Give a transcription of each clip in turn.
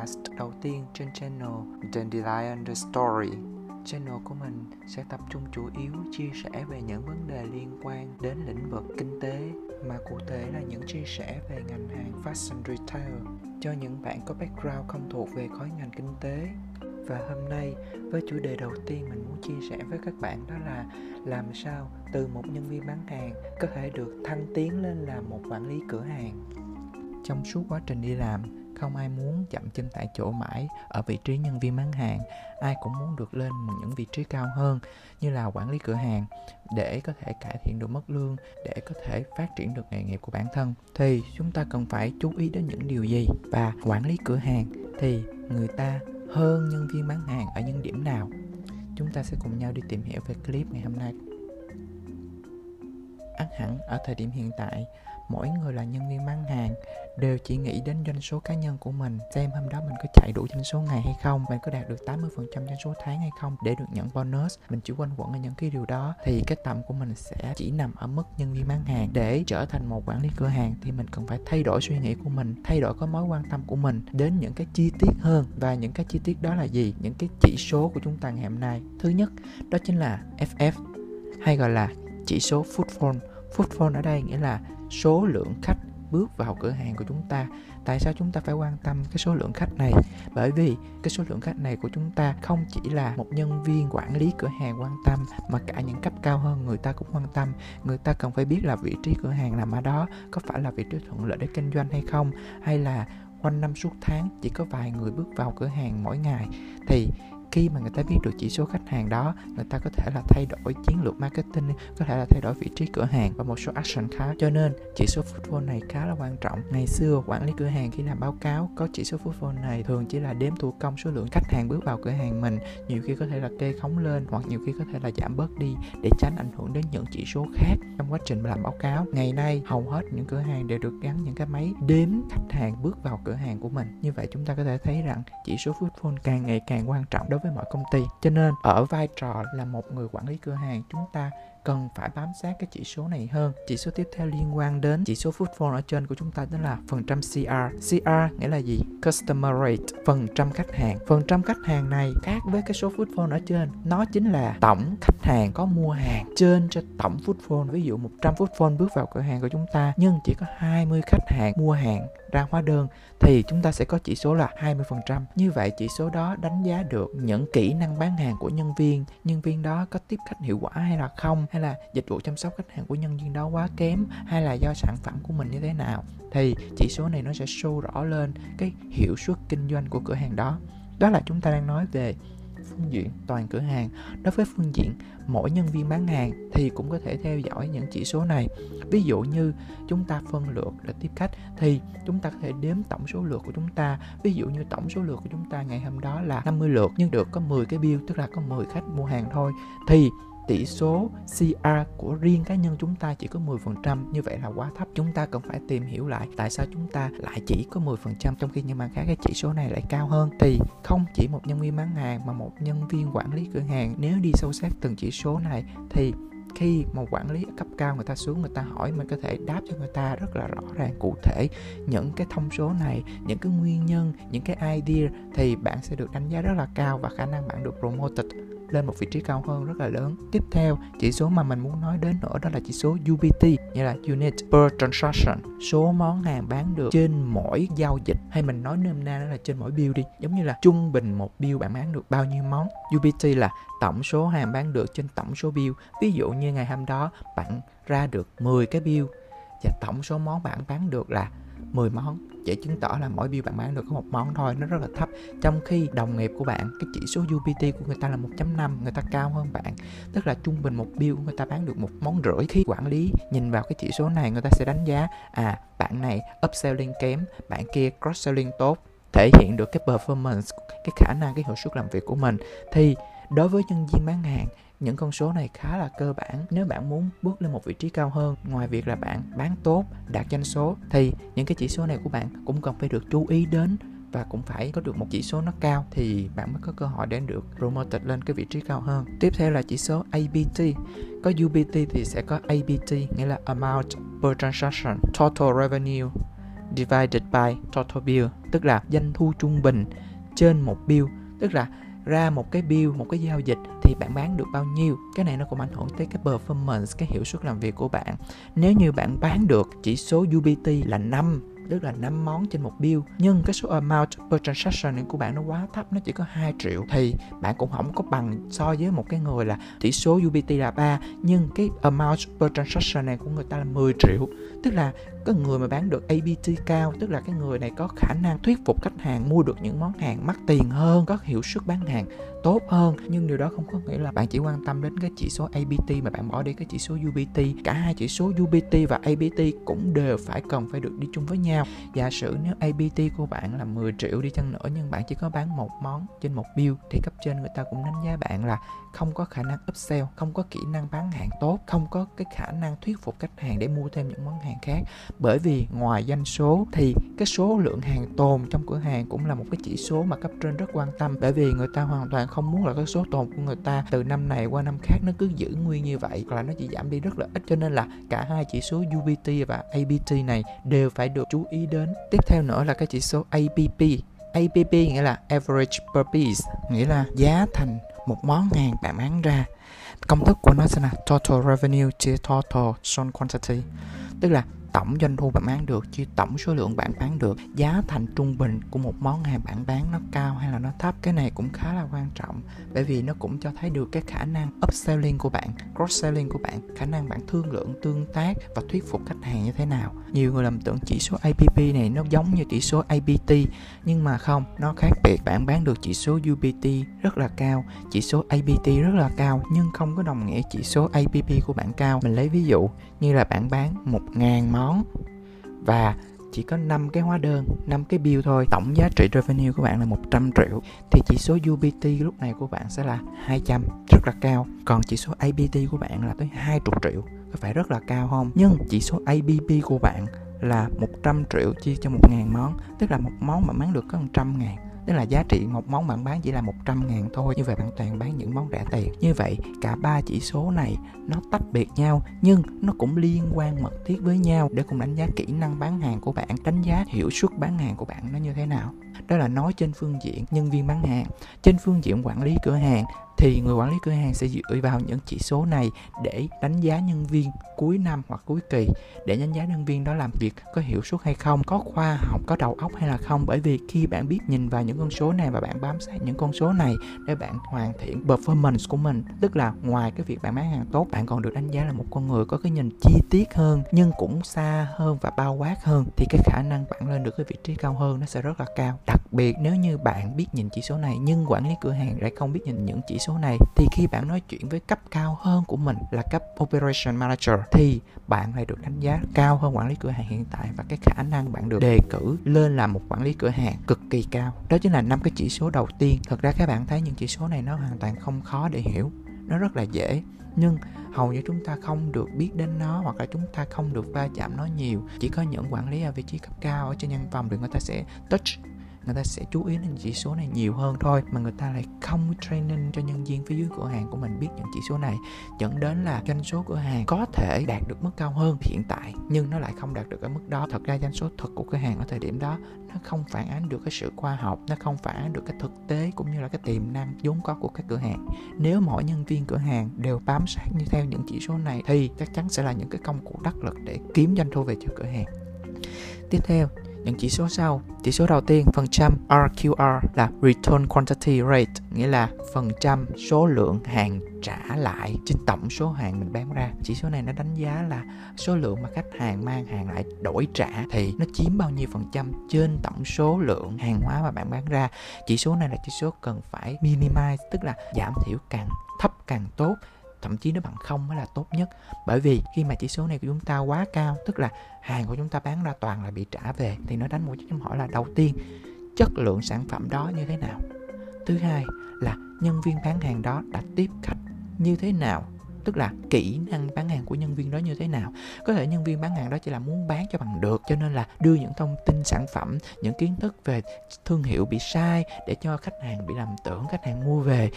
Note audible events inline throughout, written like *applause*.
podcast đầu tiên trên channel Dandelion The Story. Channel của mình sẽ tập trung chủ yếu chia sẻ về những vấn đề liên quan đến lĩnh vực kinh tế, mà cụ thể là những chia sẻ về ngành hàng fashion retail cho những bạn có background không thuộc về khối ngành kinh tế và hôm nay, với chủ đề đầu tiên mình muốn chia sẻ với các bạn đó là làm sao từ một nhân viên bán hàng có thể được thăng tiến lên làm một quản lý cửa hàng trong suốt quá trình đi làm không ai muốn chậm chân tại chỗ mãi ở vị trí nhân viên bán hàng. Ai cũng muốn được lên những vị trí cao hơn, như là quản lý cửa hàng, để có thể cải thiện được mức lương, để có thể phát triển được nghề nghiệp của bản thân. Thì chúng ta cần phải chú ý đến những điều gì? Và quản lý cửa hàng, thì người ta hơn nhân viên bán hàng ở những điểm nào? Chúng ta sẽ cùng nhau đi tìm hiểu về clip ngày hôm nay. Ắt hẳn ở thời điểm hiện tại mỗi người là nhân viên bán hàng, đều chỉ nghĩ đến doanh số cá nhân của mình, xem hôm đó mình có chạy đủ doanh số ngày hay không, mình có đạt được 80% doanh số tháng hay không để được nhận bonus. Mình chỉ quanh quẩn ở những cái điều đó, thì cái tầm của mình sẽ chỉ nằm ở mức nhân viên bán hàng. Để trở thành một quản lý cửa hàng thì mình cần phải thay đổi suy nghĩ của mình, thay đổi cái mối quan tâm của mình đến những cái chi tiết hơn. Và những cái chi tiết đó là gì? Những cái chỉ số của chúng ta ngày hôm nay. Thứ nhất, đó chính là FF hay gọi là chỉ số footfall footfall ở đây nghĩa là số lượng khách bước vào cửa hàng của chúng ta. Tại sao chúng ta phải quan tâm cái số lượng khách này? Bởi vì cái số lượng khách này của chúng ta không chỉ là một nhân viên quản lý cửa hàng quan tâm, mà cả những cấp cao hơn người ta cũng quan tâm. Người ta cần phải biết là vị trí cửa hàng nằm ở đó, có phải là vị trí thuận lợi để kinh doanh hay không, hay là quanh năm suốt tháng chỉ có vài người bước vào cửa hàng mỗi ngày. Thì khi mà người ta biết được chỉ số khách hàng đó, người ta có thể là thay đổi chiến lược marketing có thể là thay đổi vị trí cửa hàng và một số action khác cho nên, chỉ số footfall này khá là quan trọng. Ngày xưa, quản lý cửa hàng khi làm báo cáo, có chỉ số footfall này thường chỉ là đếm thủ công số lượng khách hàng bước vào cửa hàng mình. Nhiều khi có thể là kê khống lên, hoặc nhiều khi có thể là giảm bớt đi để tránh ảnh hưởng đến những chỉ số khác trong quá trình làm báo cáo. Ngày nay, hầu hết những cửa hàng đều được gắn những cái máy đếm khách hàng bước vào cửa hàng của mình. Như vậy, chúng ta có thể thấy rằng chỉ số footfall càng ngày càng quan trọng. Đối với mọi công ty. Cho nên, ở vai trò là một người quản lý cửa hàng, chúng ta cần phải bám sát cái chỉ số này hơn. Chỉ số tiếp theo liên quan đến chỉ số footfall ở trên của chúng ta đó là phần trăm CR CR nghĩa là gì? Customer rate, phần trăm khách hàng. Phần trăm khách hàng này khác với cái số footfall ở trên. Nó chính là tổng khách hàng có mua hàng. Trên cho tổng footfall ví dụ 100 footfall bước vào cửa hàng của chúng ta, nhưng chỉ có 20 khách hàng mua hàng ra hóa đơn thì chúng ta sẽ có chỉ số là 20%. Như vậy chỉ số đó đánh giá được những kỹ năng bán hàng của nhân viên, nhân viên đó có tiếp khách hiệu quả hay là không, hay là dịch vụ chăm sóc khách hàng của nhân viên đó quá kém, hay là do sản phẩm của mình như thế nào. Thì chỉ số này nó sẽ show rõ lên cái hiệu suất kinh doanh của cửa hàng đó. Đó là chúng ta đang nói về phương diện toàn cửa hàng. Đối với phương diện mỗi nhân viên bán hàng thì cũng có thể theo dõi những chỉ số này. Ví dụ như chúng ta phân lượt để tiếp khách thì chúng ta có thể đếm tổng số lượt của chúng ta. Ví dụ như tổng số lượt của chúng ta ngày hôm đó là 50 lượt nhưng được có 10 cái bill, tức là có 10 khách mua hàng thôi. Thì tỷ số CR của riêng cá nhân chúng ta chỉ có 10% như vậy là quá thấp. Chúng ta cần phải tìm hiểu lại tại sao chúng ta lại chỉ có 10% trong khi những bạn khác cái chỉ số này lại cao hơn. Thì không chỉ một nhân viên bán hàng mà một nhân viên quản lý cửa hàng. Nếu đi sâu sát từng chỉ số này, thì khi một quản lý cấp cao người ta xuống, người ta hỏi, mình có thể đáp cho người ta rất là rõ ràng, cụ thể những cái thông số này, những cái nguyên nhân, những cái idea, thì bạn sẽ được đánh giá rất là cao và khả năng bạn được promoted lên một vị trí cao hơn rất là lớn. Tiếp theo, chỉ số mà mình muốn nói đến nữa đó là chỉ số UPT, như là Unit per Transaction, số món hàng bán được trên mỗi giao dịch hay mình nói nôm na đó là trên mỗi bill đi, giống như là trung bình một bill bạn bán được bao nhiêu món. UPT là tổng số hàng bán được trên tổng số bill. Ví dụ như ngày hôm đó bạn ra được 10 cái bill và tổng số món bạn bán được là 10 món chỉ chứng tỏ là mỗi bill bạn bán được có một món thôi, nó rất là thấp. Trong khi đồng nghiệp của bạn, cái chỉ số UPT của người ta là 1.5 người ta cao hơn bạn. Tức là trung bình một bill của người ta bán được một món rưỡi. Khi quản lý nhìn vào cái chỉ số này, người ta sẽ đánh giá à bạn này upselling kém, bạn kia cross selling tốt, thể hiện được cái performance, cái khả năng, cái hiệu suất làm việc của mình. Thì đối với nhân viên bán hàng những con số này khá là cơ bản nếu bạn muốn bước lên một vị trí cao hơn ngoài việc là bạn bán tốt đạt doanh số thì những cái chỉ số này của bạn cũng cần phải được chú ý đến và cũng phải có được một chỉ số nó cao thì bạn mới có cơ hội để được promoted lên cái vị trí cao hơn. Tiếp theo là chỉ số ABT. Có UBT thì sẽ có ABT nghĩa là amount per transaction, total revenue divided by total bill tức là doanh thu trung bình trên một bill tức là ra một cái bill, một cái giao dịch thì bạn bán được bao nhiêu? Cái này nó cũng ảnh hưởng tới cái performance, cái hiệu suất làm việc của bạn. Nếu như bạn bán được chỉ số UBT là 5 tức là 5 món trên một bill. Nhưng cái số amount per transaction của bạn nó quá thấp, nó chỉ có 2 triệu. Thì bạn cũng không có bằng so với một cái người là tỷ số UBT là 3 nhưng cái amount per transaction này của người ta là 10 triệu. Tức là cái người mà bán được ABT cao, tức là cái người này có khả năng thuyết phục khách hàng mua được những món hàng mắc tiền hơn, có hiệu suất bán hàng tốt hơn. Nhưng điều đó không có nghĩa là bạn chỉ quan tâm đến cái chỉ số ABT mà bạn bỏ đi cái chỉ số UBT cả hai chỉ số UBT và ABT cũng đều phải cần phải được đi chung với nhau. Giả sử nếu ABT của bạn là 10 triệu đi chăng nữa nhưng bạn chỉ có bán một món trên một bill thì cấp trên người ta cũng đánh giá bạn là không có khả năng upsell, không có kỹ năng bán hàng tốt, không có cái khả năng thuyết phục khách hàng để mua thêm những món hàng khác. Bởi vì ngoài doanh số thì cái số lượng hàng tồn trong cửa hàng cũng là một cái chỉ số mà cấp trên rất quan tâm. Bởi vì người ta hoàn toàn không muốn là cái số tồn của người ta từ năm này qua năm khác nó cứ giữ nguyên như vậy. Hoặc là nó chỉ giảm đi rất là ít, cho nên là cả hai chỉ số UBT và ABT này đều phải được chú ý đến. Tiếp theo nữa là cái chỉ số APP APP nghĩa là average per piece, nghĩa là giá thành một món hàng bạn bán ra. Công thức của nó sẽ là total revenue chia total sold quantity, tức là tổng doanh thu bạn bán được chia tổng số lượng bạn bán được, giá thành trung bình của một món hàng bạn bán nó cao hay là nó thấp, cái này cũng khá là quan trọng. Bởi vì nó cũng cho thấy được cái khả năng upselling của bạn cross selling của bạn, khả năng bạn thương lượng, tương tác và thuyết phục khách hàng như thế nào. Nhiều người lầm tưởng chỉ số APP này nó giống như chỉ số ABT nhưng mà không, nó khác biệt. Bạn bán được chỉ số UBT rất là cao, chỉ số ABT rất là cao, nhưng không có đồng nghĩa chỉ số APP của bạn cao. Mình lấy ví dụ như là bạn bán một ngàn nón. Và chỉ có 5 cái hóa đơn, 5 cái bill thôi, tổng giá trị revenue của bạn là 100 triệu. Thì chỉ số UBT lúc này của bạn sẽ là 200, rất là cao. Còn chỉ số ABT của bạn là tới 20 triệu, có phải rất là cao không? Nhưng chỉ số ABP của bạn là 100 triệu chia cho 1.000 món, tức là một món mà bán được có 100 ngàn tức là giá trị một món bạn bán chỉ là 100 ngàn thôi như vậy bạn toàn bán những món rẻ tiền. Như vậy, cả ba chỉ số này nó tách biệt nhau, nhưng nó cũng liên quan mật thiết với nhau để cùng đánh giá kỹ năng bán hàng của bạn, đánh giá hiệu suất bán hàng của bạn nó như thế nào. Đó là nói trên phương diện nhân viên bán hàng. Trên phương diện quản lý cửa hàng thì người quản lý cửa hàng sẽ dựa vào những chỉ số này để đánh giá nhân viên cuối năm hoặc cuối kỳ, để đánh giá nhân viên đó làm việc có hiệu suất hay không, có khoa học, có đầu óc hay là không. Bởi vì khi bạn biết nhìn vào những con số này và bạn bám sát những con số này để bạn hoàn thiện performance của mình, tức là ngoài cái việc bạn bán hàng tốt, bạn còn được đánh giá là một con người có cái nhìn chi tiết hơn, nhưng cũng xa hơn và bao quát hơn, thì cái khả năng bạn lên được cái vị trí cao hơn nó sẽ rất là cao. Đặc biệt nếu như bạn biết nhìn chỉ số này, nhưng quản lý cửa hàng lại không biết nhìn những chỉ số này, thì khi bạn nói chuyện với cấp cao hơn của mình là cấp operation manager, thì bạn lại được đánh giá cao hơn quản lý cửa hàng hiện tại và cái khả năng bạn được đề cử lên làm một quản lý cửa hàng cực kỳ cao. Đó chính là năm cái chỉ số đầu tiên. Thật ra các bạn thấy những chỉ số này nó hoàn toàn không khó để hiểu, nó rất là dễ, nhưng hầu như chúng ta không được biết đến nó hoặc là chúng ta không được va chạm nó nhiều. Chỉ có những quản lý ở vị trí cấp cao ở trên nhân phòng thì người ta sẽ touch người ta sẽ chú ý đến chỉ số này nhiều hơn thôi, mà người ta lại không training cho nhân viên phía dưới cửa hàng của mình biết những chỉ số này, dẫn đến là doanh số cửa hàng có thể đạt được mức cao hơn hiện tại, nhưng nó lại không đạt được ở mức đó. Thật ra doanh số thật của cửa hàng ở thời điểm đó, nó không phản ánh được cái sự khoa học, nó không phản ánh được cái thực tế cũng như là cái tiềm năng vốn có của các cửa hàng. Nếu mỗi nhân viên cửa hàng đều bám sát như theo những chỉ số này thì chắc chắn sẽ là những cái công cụ đắc lực để kiếm doanh thu về cho cửa hàng. Tiếp theo những chỉ số sau. Chỉ số đầu tiên, phần trăm RQR là Return Quantity Rate, nghĩa là phần trăm số lượng hàng trả lại trên tổng số hàng mình bán ra. Chỉ số này nó đánh giá là số lượng mà khách hàng mang hàng lại đổi trả thì nó chiếm bao nhiêu phần trăm trên tổng số lượng hàng hóa mà bạn bán ra. Chỉ số này là chỉ số cần phải minimize, tức là giảm thiểu càng thấp càng tốt thậm chí nó bằng không mới là tốt nhất. Bởi vì khi mà chỉ số này của chúng ta quá cao, tức là hàng của chúng ta bán ra toàn là bị trả về, thì nó đánh một dấu chấm hỏi là đầu tiên, chất lượng sản phẩm đó như thế nào? Thứ hai là nhân viên bán hàng đó đã tiếp khách như thế nào? Tức là kỹ năng bán hàng của nhân viên đó như thế nào? Có thể nhân viên bán hàng đó chỉ là muốn bán cho bằng được, cho nên là đưa những thông tin sản phẩm, những kiến thức về thương hiệu bị sai để cho khách hàng bị lầm tưởng, khách hàng mua về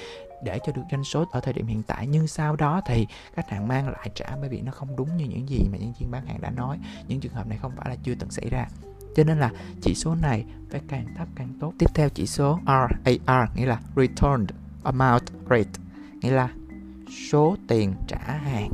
để cho được doanh số ở thời điểm hiện tại, nhưng sau đó thì khách hàng mang lại trả bởi vì nó không đúng như những gì mà nhân viên bán hàng đã nói. Những trường hợp này không phải là chưa từng xảy ra. Cho nên là chỉ số này phải càng thấp càng tốt. Tiếp theo chỉ số RAR nghĩa là Returned Amount Rate, nghĩa là số tiền trả hàng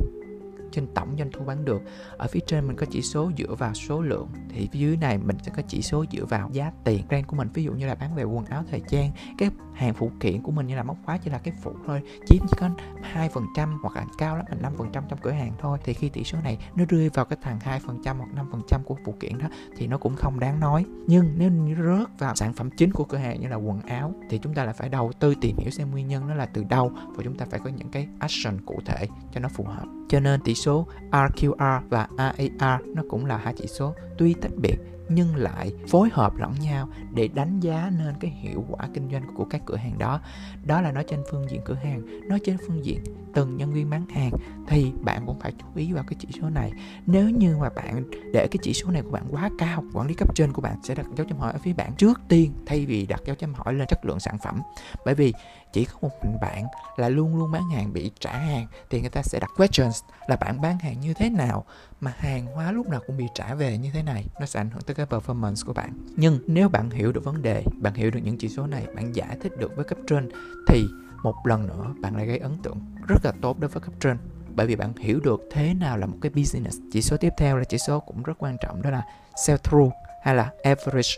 trên tổng doanh thu bán được. Ở phía trên mình có chỉ số dựa vào số lượng, thì phía dưới này mình sẽ có chỉ số dựa vào giá tiền. Brand của mình ví dụ như là bán về quần áo thời trang, cái hàng phụ kiện của mình như là móc khóa chỉ là cái phụ thôi, chiếm chỉ có hai phần trăm hoặc là cao lắm là năm phần trăm trong cửa hàng thôi. Thì khi tỷ số này nó rơi vào cái thằng hai phần trăm hoặc năm phần trăm của phụ kiện đó thì nó cũng không đáng nói. Nhưng nếu như rớt vào sản phẩm chính của cửa hàng như là quần áo thì chúng ta lại phải đầu tư tìm hiểu xem nguyên nhân nó là từ đâu và chúng ta phải có những cái action cụ thể cho nó phù hợp. Cho nên tỷ số RQR và AAR nó cũng là hai chỉ số tuy tách biệt nhưng lại phối hợp lẫn nhau để đánh giá nên cái hiệu quả kinh doanh của các cửa hàng đó. Đó là nói trên phương diện cửa hàng, nói trên phương diện từng nhân viên bán hàng bạn cũng phải chú ý vào cái chỉ số này. Nếu như mà bạn để cái chỉ số này của bạn quá cao, quản lý cấp trên của bạn sẽ đặt dấu chấm hỏi ở phía bạn trước tiên, thay vì đặt dấu chấm hỏi lên chất lượng sản phẩm. Bởi vì chỉ có một mình bạn là luôn luôn bán hàng bị trả hàng, thì người ta sẽ đặt questions là bạn bán hàng như thế nào, mà hàng hóa lúc nào cũng bị trả về như thế này. Nó sẽ ảnh hưởng tới cái performance của bạn. Nhưng nếu bạn hiểu được vấn đề, bạn hiểu được những chỉ số này, bạn giải thích được với cấp trên, thì một lần nữa bạn lại gây ấn tượng rất là tốt đối với cấp trên bởi vì bạn hiểu được thế nào là một cái business. Chỉ số tiếp theo là chỉ số cũng rất quan trọng, đó là sell through hay là average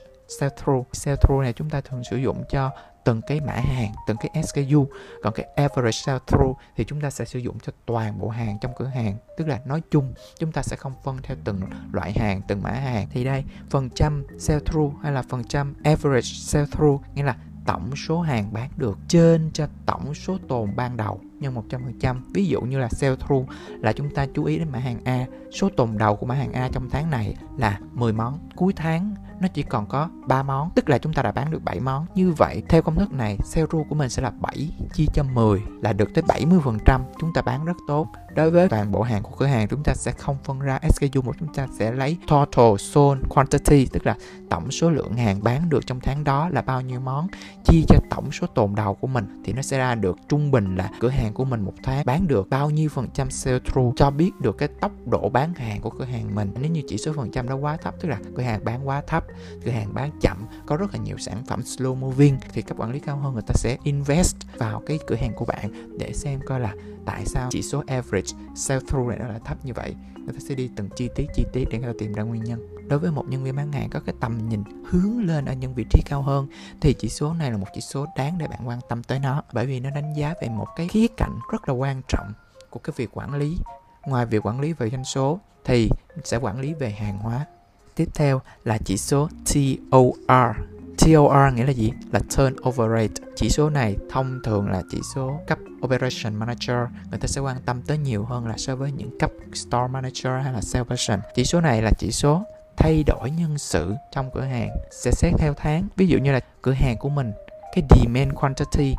sell through sell through này chúng ta thường sử dụng cho từng cái mã hàng, từng cái SKU còn cái average sell through thì chúng ta sẽ sử dụng cho toàn bộ hàng trong cửa hàng. Tức là nói chung, chúng ta sẽ không phân theo từng loại hàng, từng mã hàng. Thì đây, phần trăm sell through hay là phần trăm average sell through nghĩa là tổng số hàng bán được trên cho tổng số tồn ban đầu nhân 100%. Ví dụ như là sell through là chúng ta chú ý đến mã hàng A, số tồn đầu của mã hàng A trong tháng này là 10 món. Cuối tháng nó chỉ còn có 3 món, tức là chúng ta đã bán được 7 món. Như vậy, theo công thức này, sell through của mình sẽ là 7 chia cho 10 là được tới 70%, chúng ta bán rất tốt. Đối với toàn bộ hàng của cửa hàng chúng ta sẽ không phân ra SKU một chúng ta sẽ lấy total sold quantity tức là tổng số lượng hàng bán được trong tháng đó là bao nhiêu món chia cho tổng số tồn đầu của mình thì nó sẽ ra được trung bình là cửa hàng của mình một tháng, bán được bao nhiêu phần trăm sell through, cho biết được cái tốc độ bán hàng của cửa hàng mình. Nếu như chỉ số phần trăm đó quá thấp, tức là cửa hàng bán quá thấp, cửa hàng bán chậm, có rất là nhiều sản phẩm slow moving, thì các quản lý cao hơn người ta sẽ invest vào cái cửa hàng của bạn để xem coi là tại sao chỉ số average sell through này nó lại thấp như vậy. Người ta sẽ đi từng chi tiết chi tiết để người ta tìm ra nguyên nhân đối với một nhân viên bán hàng có cái tầm nhìn hướng lên ở những vị trí cao hơn, thì chỉ số này là một chỉ số đáng để bạn quan tâm tới nó, bởi vì nó đánh giá về một cái khía cạnh rất là quan trọng của cái việc quản lý ngoài việc quản lý về doanh số, thì sẽ quản lý về hàng hóa tiếp theo là chỉ số TOR TOR nghĩa là gì? Là turnover rate. Chỉ số này thông thường là chỉ số cấp operation manager. Người ta sẽ quan tâm tới nhiều hơn là so với những cấp store manager hay là sales person. Chỉ số này là chỉ số thay đổi nhân sự trong cửa hàng sẽ xét theo tháng. Ví dụ như là cửa hàng của mình cái demand quantity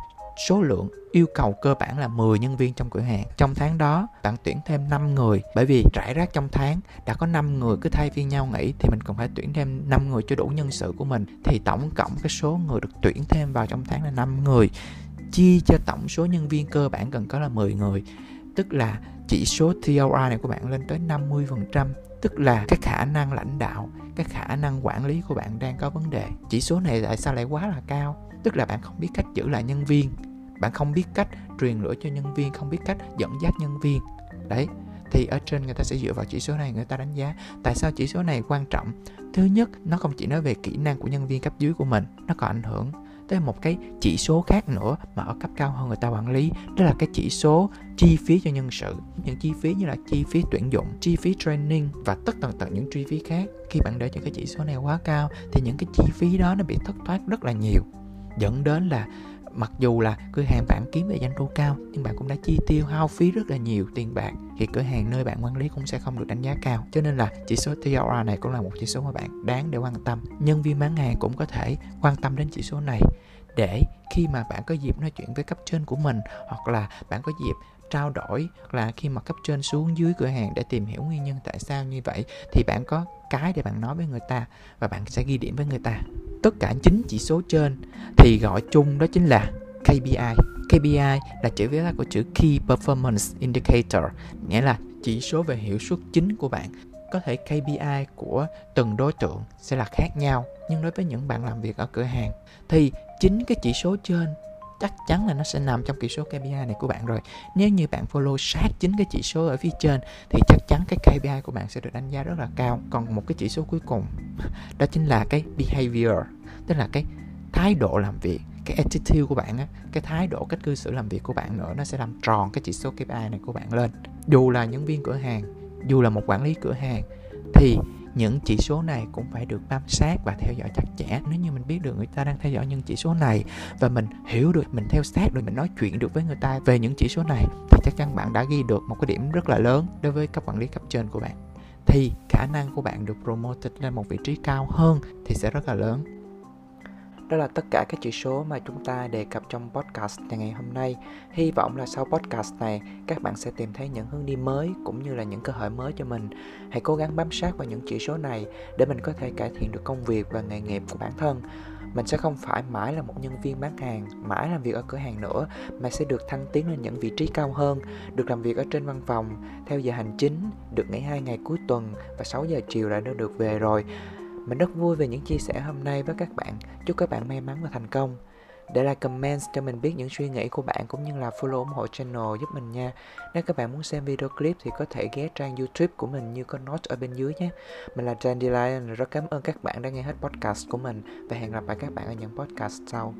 số lượng yêu cầu cơ bản là 10 nhân viên trong cửa hàng. Trong tháng đó, bạn tuyển thêm 5 người bởi vì rải rác trong tháng đã có 5 người cứ thay phiên nhau nghỉ thì mình còn phải tuyển thêm 5 người cho đủ nhân sự của mình thì tổng cộng cái số người được tuyển thêm vào trong tháng là 5 người. Chia cho tổng số nhân viên cơ bản cần có là 10 người. Tức là chỉ số TOR này của bạn lên tới 50% tức là cái khả năng lãnh đạo, cái khả năng quản lý của bạn đang có vấn đề. Chỉ số này tại sao lại quá là cao? Tức là bạn không biết cách giữ lại nhân viên. Bạn không biết cách truyền lửa cho nhân viên, không biết cách dẫn dắt nhân viên. Đấy, thì ở trên người ta sẽ dựa vào chỉ số này người ta đánh giá. Tại sao chỉ số này quan trọng? Thứ nhất, nó không chỉ nói về kỹ năng của nhân viên cấp dưới của mình, nó còn ảnh hưởng tới một cái chỉ số khác nữa mà ở cấp cao hơn người ta quản lý. Đó là cái chỉ số chi phí cho nhân sự. Những chi phí như là chi phí tuyển dụng, chi phí training và tất tần tật những chi phí khác. Khi bạn để những cái chỉ số này quá cao thì những cái chi phí đó nó bị thất thoát rất là nhiều. Dẫn đến là mặc dù là cửa hàng bạn kiếm về doanh thu cao, nhưng bạn cũng đã chi tiêu, hao phí rất là nhiều tiền bạc. Thì cửa hàng nơi bạn quản lý cũng sẽ không được đánh giá cao. Cho nên là chỉ số TRR này cũng là một chỉ số mà bạn đáng để quan tâm. Nhân viên bán hàng cũng có thể quan tâm đến chỉ số này để khi mà bạn có dịp nói chuyện với cấp trên của mình, hoặc là bạn có dịp trao đổi là khi mà cấp trên xuống dưới cửa hàng để tìm hiểu nguyên nhân tại sao như vậy, thì bạn có cái để bạn nói với người ta và bạn sẽ ghi điểm với người ta. Tất cả chính chỉ số trên thì gọi chung đó chính là KPI KPI là chữ viết tắt của chữ Key Performance Indicator, nghĩa là chỉ số về hiệu suất chính của bạn. Có thể KPI của từng đối tượng sẽ là khác nhau, nhưng đối với những bạn làm việc ở cửa hàng thì chính cái chỉ số trên chắc chắn là nó sẽ nằm trong chỉ số KPI này của bạn rồi. Nếu như bạn follow sát chính cái chỉ số ở phía trên thì chắc chắn cái KPI của bạn sẽ được đánh giá rất là cao. Còn một cái chỉ số cuối cùng *laughs* đó chính là cái behavior, tức là cái thái độ làm việc cái attitude của bạn á cái thái độ cách cư xử làm việc của bạn nữa nó sẽ làm tròn cái chỉ số KPI này của bạn lên dù là nhân viên cửa hàng dù là một quản lý cửa hàng thì những chỉ số này cũng phải được bám sát và theo dõi chặt chẽ. Nếu như mình biết được người ta đang theo dõi những chỉ số này và mình hiểu được, mình theo sát được, mình nói chuyện được với người ta về những chỉ số này thì chắc chắn bạn đã ghi được một cái điểm rất là lớn đối với cấp quản lý cấp trên của bạn. Thì khả năng của bạn được promoted lên một vị trí cao hơn thì sẽ rất là lớn đó là tất cả các chỉ số mà chúng ta đề cập trong podcast ngày hôm nay. Hy vọng là sau podcast này các bạn sẽ tìm thấy những hướng đi mới cũng như là những cơ hội mới cho mình. Hãy cố gắng bám sát vào những chỉ số này để mình có thể cải thiện được công việc và nghề nghiệp của bản thân. Mình sẽ không phải mãi là một nhân viên bán hàng, mãi làm việc ở cửa hàng nữa mà sẽ được thăng tiến lên những vị trí cao hơn, được làm việc ở trên văn phòng, theo giờ hành chính, được nghỉ hai ngày cuối tuần và 6 giờ chiều đã được về rồi mình rất vui về những chia sẻ hôm nay với các bạn. Chúc các bạn may mắn và thành công. Để lại comment cho mình biết những suy nghĩ của bạn cũng như là follow ủng hộ channel giúp mình nha. Nếu các bạn muốn xem video clip thì có thể ghé trang YouTube của mình như có note ở bên dưới nhé. Mình là Dandelion, rất cảm ơn các bạn đã nghe hết podcast của mình và hẹn gặp lại các bạn ở những podcast sau.